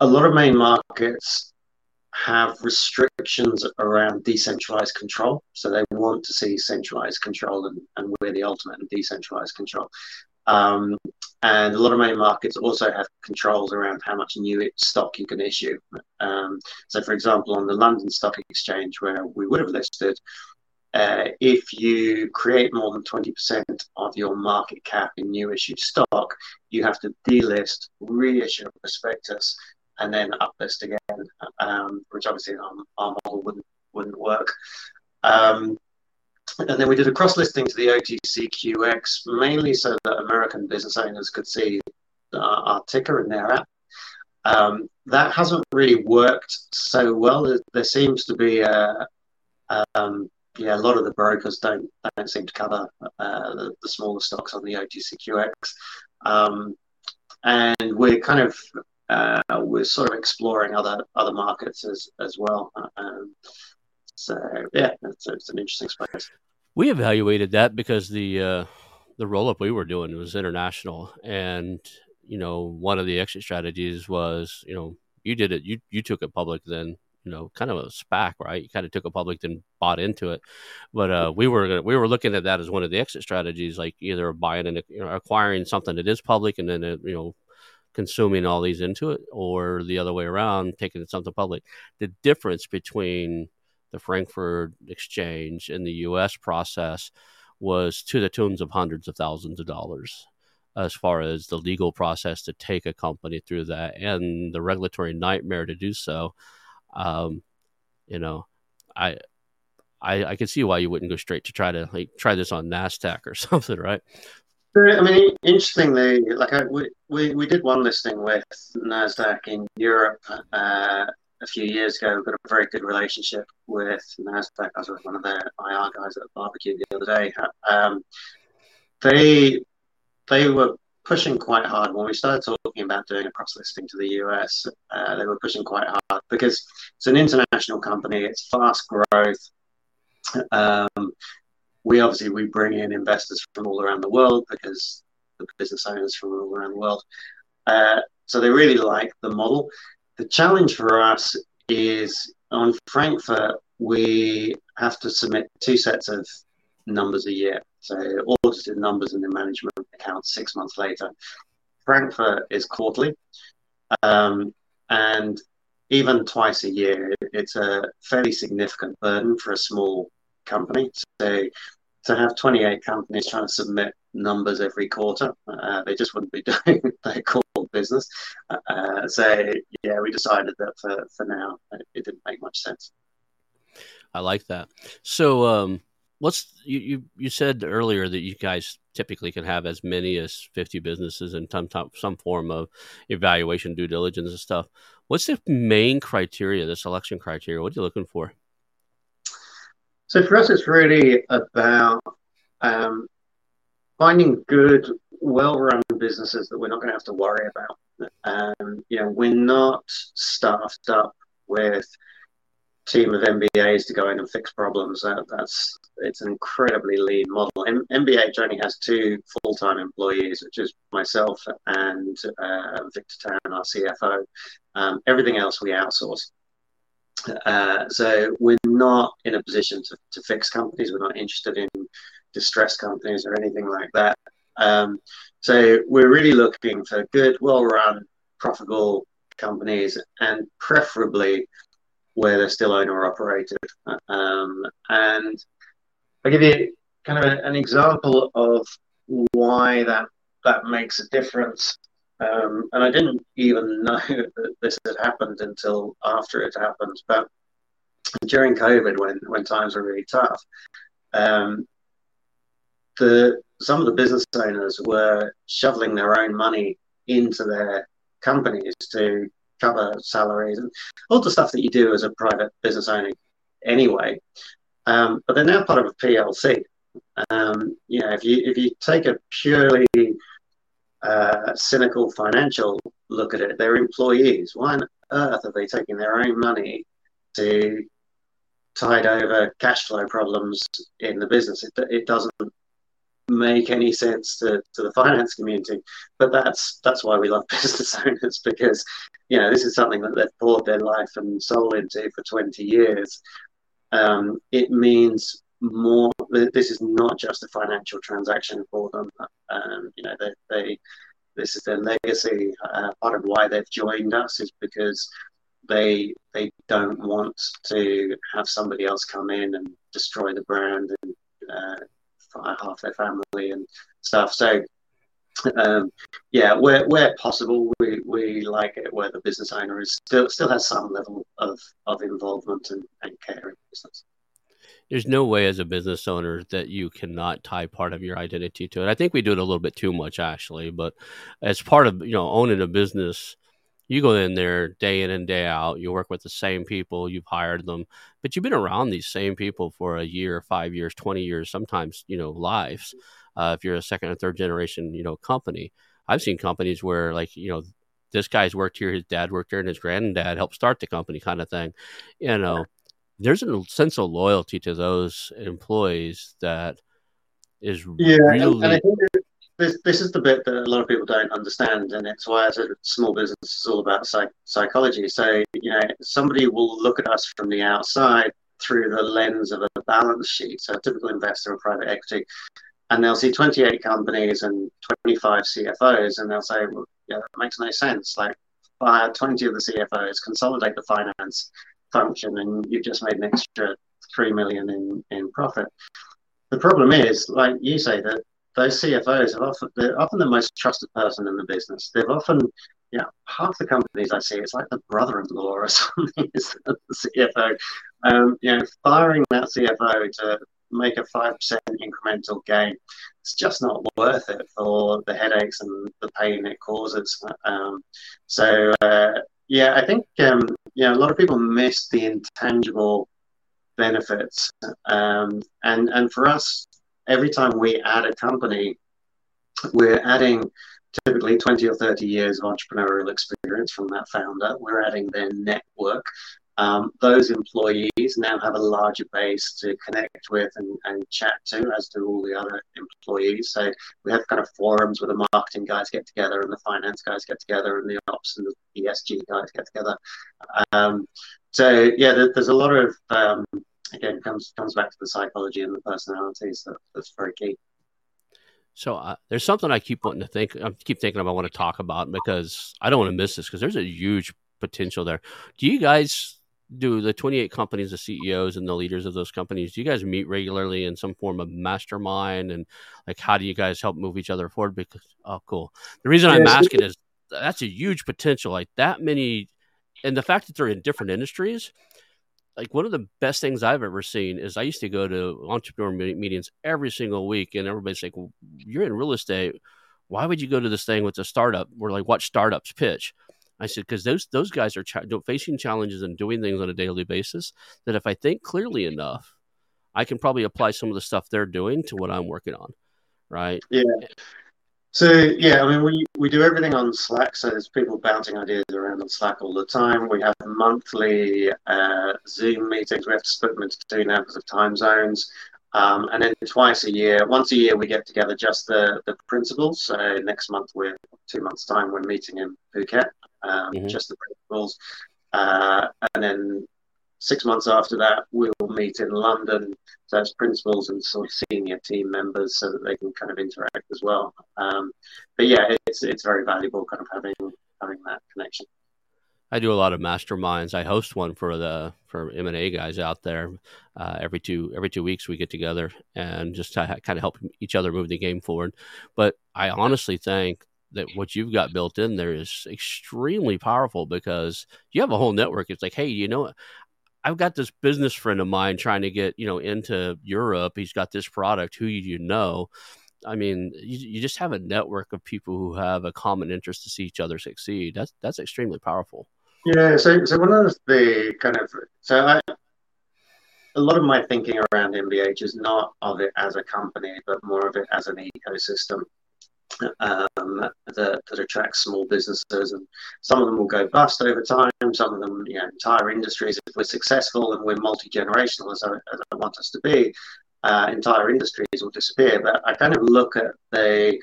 a lot of main markets have restrictions around decentralized control. So they want to see centralized control, and, and we're the ultimate in decentralized control. Um, and a lot of main markets also have controls around how much new stock you can issue. Um, so, for example, on the London Stock Exchange, where we would have listed, uh, if you create more than 20% of your market cap in new issued stock, you have to delist, reissue a prospectus, and then uplist again, um, which obviously our, our, model wouldn't wouldn't work. Um, and then we did a cross listing to the OTCQX, mainly so that American business owners could see our, our ticker in their app. Um, that hasn't really worked so well. There, there seems to be a, um, yeah, a lot of the brokers don't don't seem to cover uh, the, the, smaller stocks on the OTCQX, um, and we're kind of uh, we're sort of exploring other other markets as as well. Um, so yeah, it's, it's an interesting space.
We evaluated that because the uh, the roll up we were doing was international, and you know one of the exit strategies was you know you did it you you took it public then you know kind of a SPAC right you kind of took it public then bought into it, but uh, we were we were looking at that as one of the exit strategies like either buying and you know, acquiring something that is public and then you know consuming all these into it or the other way around taking something public the difference between the Frankfurt Exchange and the U.S. process was to the tunes of hundreds of thousands of dollars as far as the legal process to take a company through that and the regulatory nightmare to do so. Um, you know, I, I, I can see why you wouldn't go straight to try to like try this on Nasdaq or something, right?
I mean, interestingly, like I, we, we, we did one listing with Nasdaq in Europe uh, a few years ago. We've got a very good relationship with Nasdaq. I was with one of their IR guys at the barbecue the other day. Um, they they were pushing quite hard when we started talking about doing a cross listing to the US. Uh, they were pushing quite hard because it's an international company. It's fast growth. Um, we obviously we bring in investors from all around the world because the business owners from all around the world. Uh, so they really like the model. The challenge for us is on Frankfurt, we have to submit two sets of numbers a year. So audited numbers and the management accounts six months later. Frankfurt is quarterly. Um, and even twice a year, it's a fairly significant burden for a small company. So to have 28 companies trying to submit numbers every quarter, uh, they just wouldn't be doing their core business. Uh, so yeah, we decided that for, for now it didn't make much sense.
I like that. So um, what's you, you you said earlier that you guys typically can have as many as 50 businesses in some some form of evaluation due diligence and stuff what's the main criteria the selection criteria what are you looking for
so for us, it's really about um, finding good, well-run businesses that we're not going to have to worry about. Um, you know, we're not staffed up with team of MBAs to go in and fix problems. That, that's it's an incredibly lean model. M- MBH only has two full-time employees, which is myself and uh, Victor Tan, our CFO. Um, everything else we outsource. Uh, so we're not in a position to, to fix companies. We're not interested in distressed companies or anything like that. Um, so we're really looking for good, well-run, profitable companies, and preferably where they're still owner operated. Um, and I'll give you kind of a, an example of why that that makes a difference. Um, and I didn't even know that this had happened until after it happened. But during COVID, when when times were really tough, um, the some of the business owners were shoveling their own money into their companies to cover salaries and all the stuff that you do as a private business owner anyway. Um, but they're now part of a PLC. Um, you know, if you if you take a purely uh, cynical financial look at it, they're employees. Why on earth are they taking their own money to tide over cash flow problems in the business? It, it doesn't make any sense to, to the finance community. But that's that's why we love business owners because you know this is something that they've poured their life and soul into for 20 years. Um, it means more. This is not just a financial transaction for them. Um, you know they, they this is their legacy. Uh, part of why they've joined us is because they they don't want to have somebody else come in and destroy the brand and uh, half their family and stuff. So, um, yeah, where where possible, we, we like it where the business owner is still still has some level of, of involvement and, and care in business.
There's no way as a business owner that you cannot tie part of your identity to it. I think we do it a little bit too much actually, but as part of you know owning a business, you go in there day in and day out you work with the same people you've hired them but you've been around these same people for a year five years 20 years sometimes you know lives uh, if you're a second or third generation you know company i've seen companies where like you know this guy's worked here his dad worked here and his granddad helped start the company kind of thing you know there's a sense of loyalty to those employees that is
yeah, really and, and this, this is the bit that a lot of people don't understand, and it's why I said small business is all about psych- psychology. So, you know, somebody will look at us from the outside through the lens of a balance sheet. So, a typical investor or private equity, and they'll see 28 companies and 25 CFOs, and they'll say, well, yeah, that makes no sense. Like, fire 20 of the CFOs, consolidate the finance function, and you've just made an extra 3 million in, in profit. The problem is, like you say, that those CFOs are often they're often the most trusted person in the business. They've often, you know, half the companies I see, it's like the brother-in-law or something is the CFO. Um, you know, firing that CFO to make a five percent incremental gain, it's just not worth it for the headaches and the pain it causes. Um, so uh, yeah, I think um, know a lot of people miss the intangible benefits, um, and and for us, every time we add a company, we're adding typically 20 or 30 years of entrepreneurial experience from that founder. We're adding their network. Um, those employees now have a larger base to connect with and, and chat to, as do all the other employees. So we have kind of forums where the marketing guys get together and the finance guys get together and the ops and the ESG guys get together. Um, so yeah, there, there's a lot of um, again comes comes back to the psychology and the personalities that, that's very key.
So uh, there's something I keep wanting to think. I keep thinking. I want to talk about because I don't want to miss this because there's a huge potential there. Do you guys do the 28 companies, the CEOs and the leaders of those companies? Do you guys meet regularly in some form of mastermind? And like, how do you guys help move each other forward? Because oh, cool. The reason I'm asking is that's a huge potential. Like that many, and the fact that they're in different industries like one of the best things I've ever seen is I used to go to entrepreneur meetings every single week, and everybody's like, well, "You're in real estate. Why would you go to this thing with a startup?" We're like, "Watch startups pitch." I said, "Because those those guys are facing challenges and doing things on a daily basis. That if I think clearly enough, I can probably apply some of the stuff they're doing to what I'm working on." Right?
Yeah. So yeah, I mean, we, we do everything on Slack. So there's people bouncing ideas around on Slack all the time. We have monthly uh, Zoom meetings. We have to split them into two now because of time zones. Um, and then twice a year, once a year, we get together just the, the principals. So next month, we're two months' time, we're meeting in Phuket, um, mm-hmm. just the principals. Uh, and then six months after that, we'll meet in London. So that's principals and sort of senior team members, so that they can kind of interact as well. Um, but yeah, it's it's very valuable, kind of having having that connection.
I do a lot of masterminds. I host one for the for M and A guys out there. Uh, every two every two weeks we get together and just kind of help each other move the game forward. But I honestly think that what you've got built in there is extremely powerful because you have a whole network. It's like, hey, you know, I've got this business friend of mine trying to get, you know, into Europe. He's got this product. Who you know? I mean, you, you just have a network of people who have a common interest to see each other succeed. That's that's extremely powerful.
Yeah, so so one of the kind of so I a lot of my thinking around MBH is not of it as a company, but more of it as an ecosystem um, that, that attracts small businesses. And some of them will go bust over time. Some of them, you know, entire industries, if we're successful and we're multi generational, as I, as I want us to be, uh, entire industries will disappear. But I kind of look at the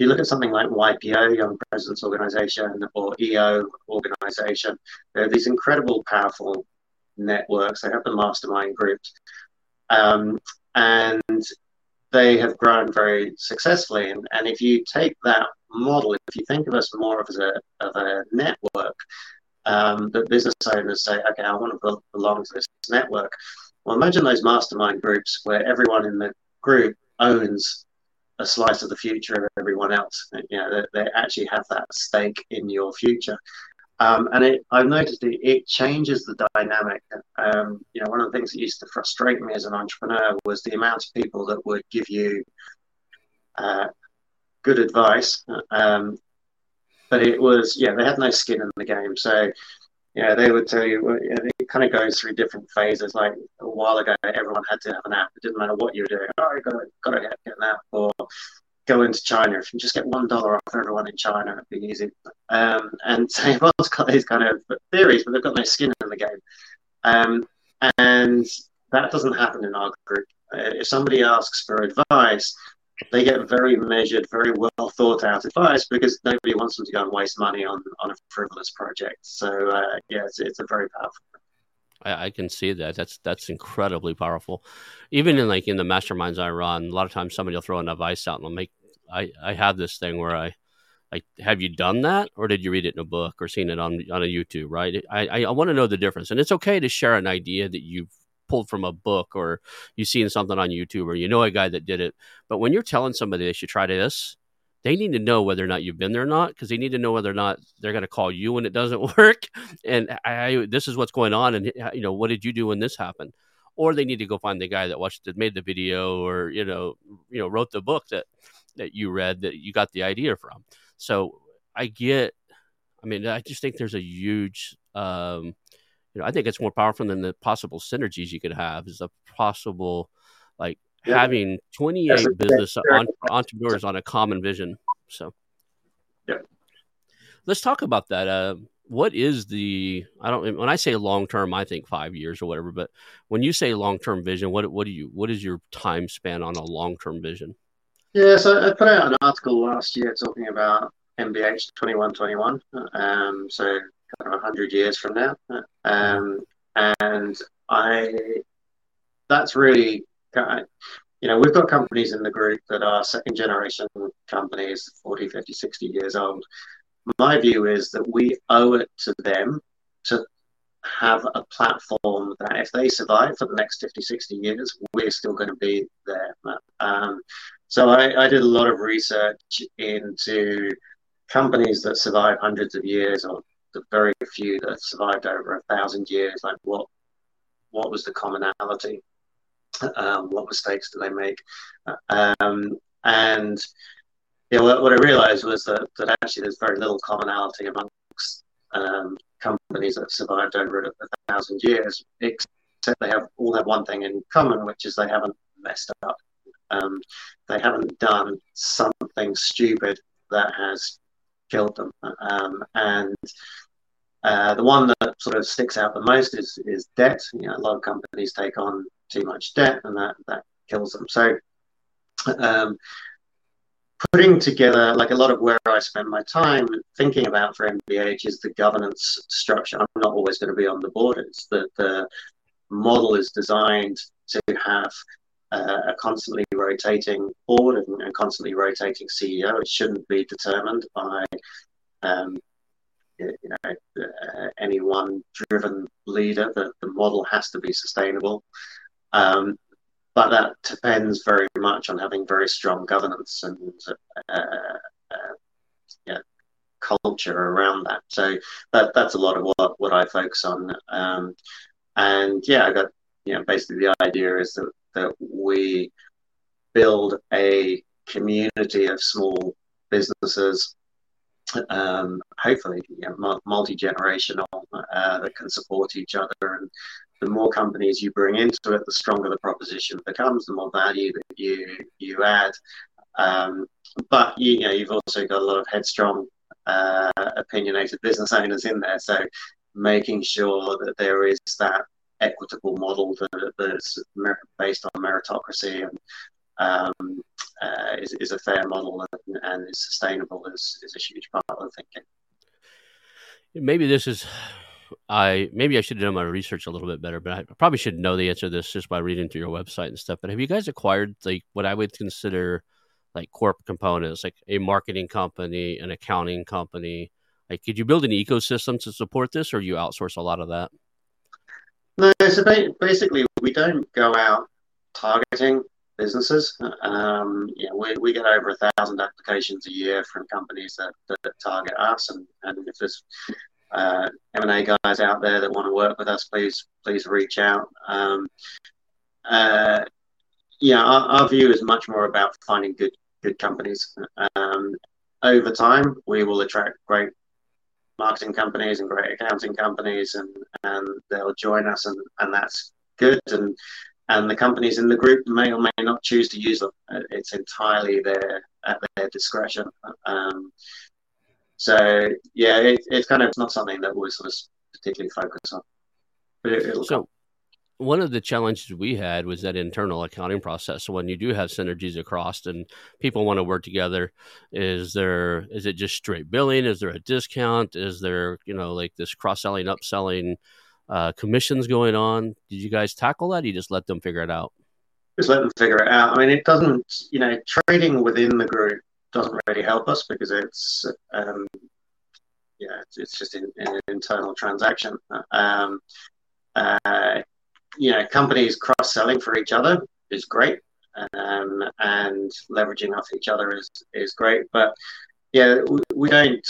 if you look at something like YPO, Young Presidents Organization, or EO Organization, there are these incredible, powerful networks. They have the mastermind groups. Um, and they have grown very successfully. And, and if you take that model, if you think of us more of as a, of a network, um, that business owners say, okay, I want to belong to this network. Well, imagine those mastermind groups where everyone in the group owns a slice of the future of everyone else. You know, they, they actually have that stake in your future. Um, and it, I've noticed it, it changes the dynamic. Um, you know, one of the things that used to frustrate me as an entrepreneur was the amount of people that would give you uh, good advice, um, but it was yeah they had no skin in the game. So yeah, they would tell you it kind of goes through different phases. Like a while ago, everyone had to have an app. It didn't matter what you were doing. Oh, you got to got to get an app. Or go into China. If you just get one dollar off everyone in China, it'd be easy. Um, and so everyone's got these kind of theories, but they've got no skin in the game. Um, and that doesn't happen in our group. Uh, if somebody asks for advice, they get very measured, very well thought out advice because nobody wants them to go and waste money on, on a frivolous project. So uh, yeah, it's, it's a very powerful.
I, I, can see that. That's that's incredibly powerful. Even in like in the masterminds I run, a lot of times somebody will throw an advice out and they'll make I, I have this thing where I like have you done that or did you read it in a book or seen it on on a YouTube, right? I, I, I want to know the difference. And it's okay to share an idea that you've pulled from a book or you've seen something on YouTube or you know a guy that did it. But when you're telling somebody they should try this, they need to know whether or not you've been there or not because they need to know whether or not they're going to call you when it doesn't work and I, this is what's going on and you know what did you do when this happened or they need to go find the guy that watched it made the video or you know you know wrote the book that that you read that you got the idea from. So I get, I mean, I just think there's a huge, um, you know, I think it's more powerful than the possible synergies you could have is a possible, like yeah. having 28 business on, entrepreneurs on a common vision. So,
yeah.
Let's talk about that. Uh, what is the I don't when I say long term I think 5 years or whatever but when you say long term vision what what do you what is your time span on a long term vision
yeah, so I put out an article last year talking about MBH 2121, um, so kind of 100 years from now. Um, and I, that's really, you know, we've got companies in the group that are second generation companies, 40, 50, 60 years old. My view is that we owe it to them to have a platform that if they survive for the next 50, 60 years, we're still going to be there. Um, so I, I did a lot of research into companies that survive hundreds of years or the very few that survived over a thousand years. Like what what was the commonality? Um, what mistakes do they make? Um, and yeah, what, what, I realized was that, that actually there's very little commonality amongst um, companies that have survived over a, a, thousand years, except they have all have one thing in common, which is they haven't messed up um, they haven't done something stupid that has killed them. Um, and uh, the one that sort of sticks out the most is is debt. You know, a lot of companies take on too much debt, and that that kills them. So. Um, putting together like a lot of where I spend my time thinking about for MBH is the governance structure. I'm not always going to be on the board. It's the model is designed to have a constantly rotating board and, and, constantly rotating CEO. It shouldn't be determined by um, you know uh, any one driven leader. The, the model has to be sustainable. Um, but that depends very much on having very strong governance and uh, uh, yeah, culture around that. So that that's a lot of what, what I focus on. Um, and yeah, I got you know basically the idea is that that we build a community of small businesses um, hopefully multi generational uh, that can support each other. And the more companies you bring into it, the stronger the proposition becomes, the more value that you you add. Um, but you, know you've also got a lot of headstrong, uh, opinionated business owners in there, so making sure that there is that equitable model that, that's based on meritocracy and um, uh, is, is a fair model and, and is sustainable is, is a huge part of thinking.
Maybe this is I maybe I should have done my research a little bit better, but I probably should know the answer to this just by reading through your website and stuff. But have you guys acquired like what I would consider like corp components, like a marketing company, an accounting company? Like, could you build an ecosystem to support this, or you outsource a lot of that?
No, so basically, we don't go out targeting businesses. Um, we, we get over a thousand applications a year from companies that, that target us, and, and if there's uh, M&A guys out there that want to work with us, please please reach out. Um, uh, yeah, our, our, view is much more about finding good good companies. Um, over time, we will attract great marketing companies and great accounting companies, and and they'll join us, and and that's good. And and the companies in the group may or may not choose to use them. It's entirely their at their discretion. Um, so yeah, it, it's kind of not something that we're sort of particularly focus on. But it,
so come. One of the challenges we had was that internal accounting process. So when you do have synergies across and people want to work together, is there is it just straight billing? Is there a discount? Is there you know like this cross selling, upselling? Uh, commissions going on. Did you guys tackle that? you just let them figure it out?
Just let them figure it out. I mean, it doesn't, you know, trading within the group doesn't really help us because it's um, yeah it's, it's just in an internal transaction. Um, uh, you know, companies cross selling for each other is great, um, and leveraging off each other is is great. But yeah, we, we don't.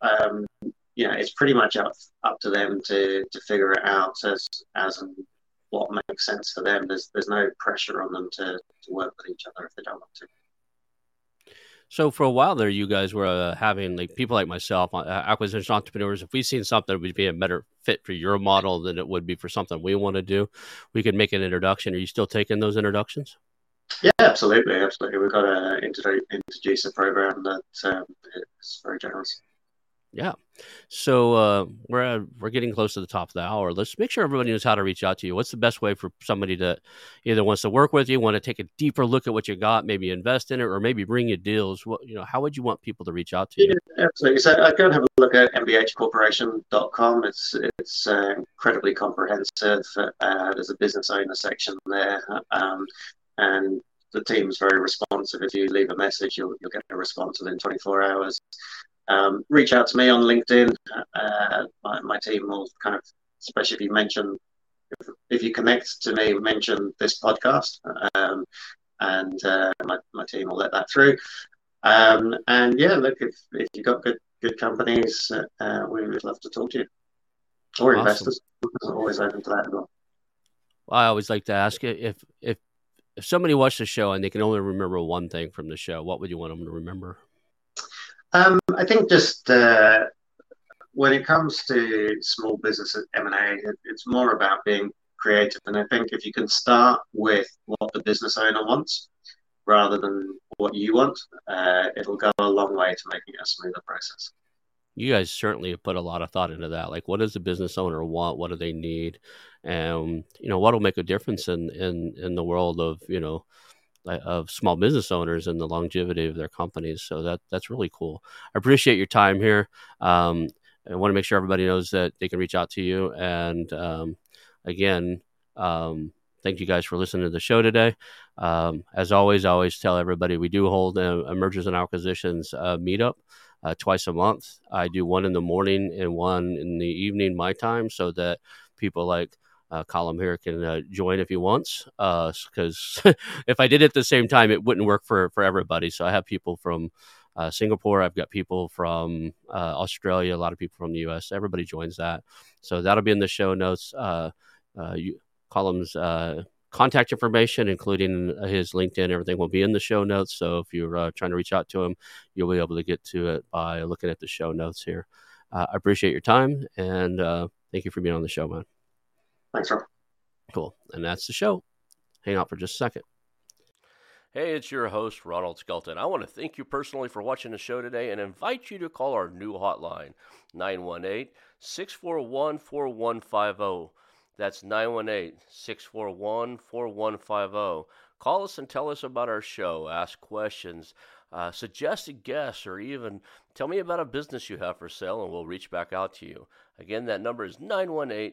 Um, you know, it's pretty much up up to them to to figure it out as as what makes sense for them. There's there's no pressure on them to, to work with each other if they don't want to.
So for a while there, you guys were uh, having like people like myself, uh, acquisition entrepreneurs. If we seen something that would be a better fit for your model than it would be for something we want to do, we could make an introduction. Are you still taking those introductions?
Yeah, absolutely, absolutely. We've got an introducer program that um, is very generous.
Yeah. So uh, we're uh, we're getting close to the top of the hour. Let's make sure everybody knows how to reach out to you. What's the best way for somebody that either wants to work with you, want to take a deeper look at what you got, maybe invest in it, or maybe bring you deals? What you know, how would you want people to reach out to you?
Yeah, absolutely. So I uh, go and have a look at mbhcorporation.com. It's it's uh, incredibly comprehensive. Uh, there's a business owner section there, um, and the team's very responsive. If you leave a message, you'll you'll get a response within 24 hours um, reach out to me on LinkedIn. Uh, my, my, team will kind of, especially if you mention, if, if you connect to me, mention this podcast, um, and uh, my, my team will let that through. Um, and yeah, look, if, if you've got good good companies, uh, we would love to talk to you. Or awesome. investors, always open to that as well.
well. I always like to ask if if if somebody watched the show and they can only remember one thing from the show, what would you want them to remember?
Um, I think just uh, when it comes to small business M and A, it, it's more about being creative. And I think if you can start with what the business owner wants rather than what you want, uh, it'll go a long way to making it a smoother process.
You guys certainly have put a lot of thought into that. Like, what does the business owner want? What do they need? And you know, what will make a difference in in in the world of you know of small business owners and the longevity of their companies. So that that's really cool. I appreciate your time here. Um, I want to make sure everybody knows that they can reach out to you. And um, again, um, thank you guys for listening to the show today. Um, as always, I always tell everybody we do hold a, a mergers and acquisitions uh, meetup. Uh, twice a month. I do one in the morning and one in the evening, my time, so that people like uh, Callum here can uh, join if he wants. Because uh, if I did it at the same time, it wouldn't work for for everybody. So I have people from uh, Singapore. I've got people from uh, Australia. A lot of people from the U.S. Everybody joins that. So that'll be in the show notes. Uh, you, Callum's contact information, including his LinkedIn, everything will be in the show notes. So if you're uh, trying to reach out to him, you'll be able to get to it by looking at the show notes here. Uh, I appreciate your time and uh, thank you for being on the show, man.
Thanks, Ron.
Cool. And that's the show. Hang out for just a second. Hey, it's your host, Ronald Skelton. I want to thank you personally for watching the show today and invite you to call our new hotline, 918 641 4150. That's 918 641 4150. Call us and tell us about our show, ask questions, uh, suggested guests, or even tell me about a business you have for sale, and we'll reach back out to you. Again, that number is 918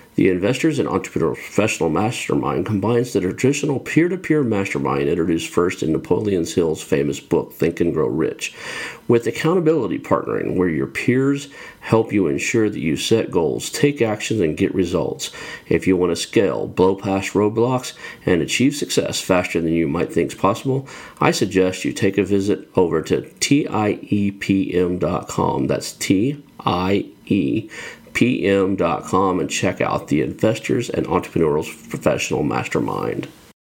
The Investors and Entrepreneurs Professional Mastermind combines the traditional peer to peer mastermind introduced first in Napoleon Hill's famous book, Think and Grow Rich, with accountability partnering, where your peers help you ensure that you set goals, take actions, and get results. If you want to scale, blow past roadblocks, and achieve success faster than you might think is possible, I suggest you take a visit over to TIEPM.com. That's T I E pm.com and check out the Investors and Entrepreneurs Professional Mastermind.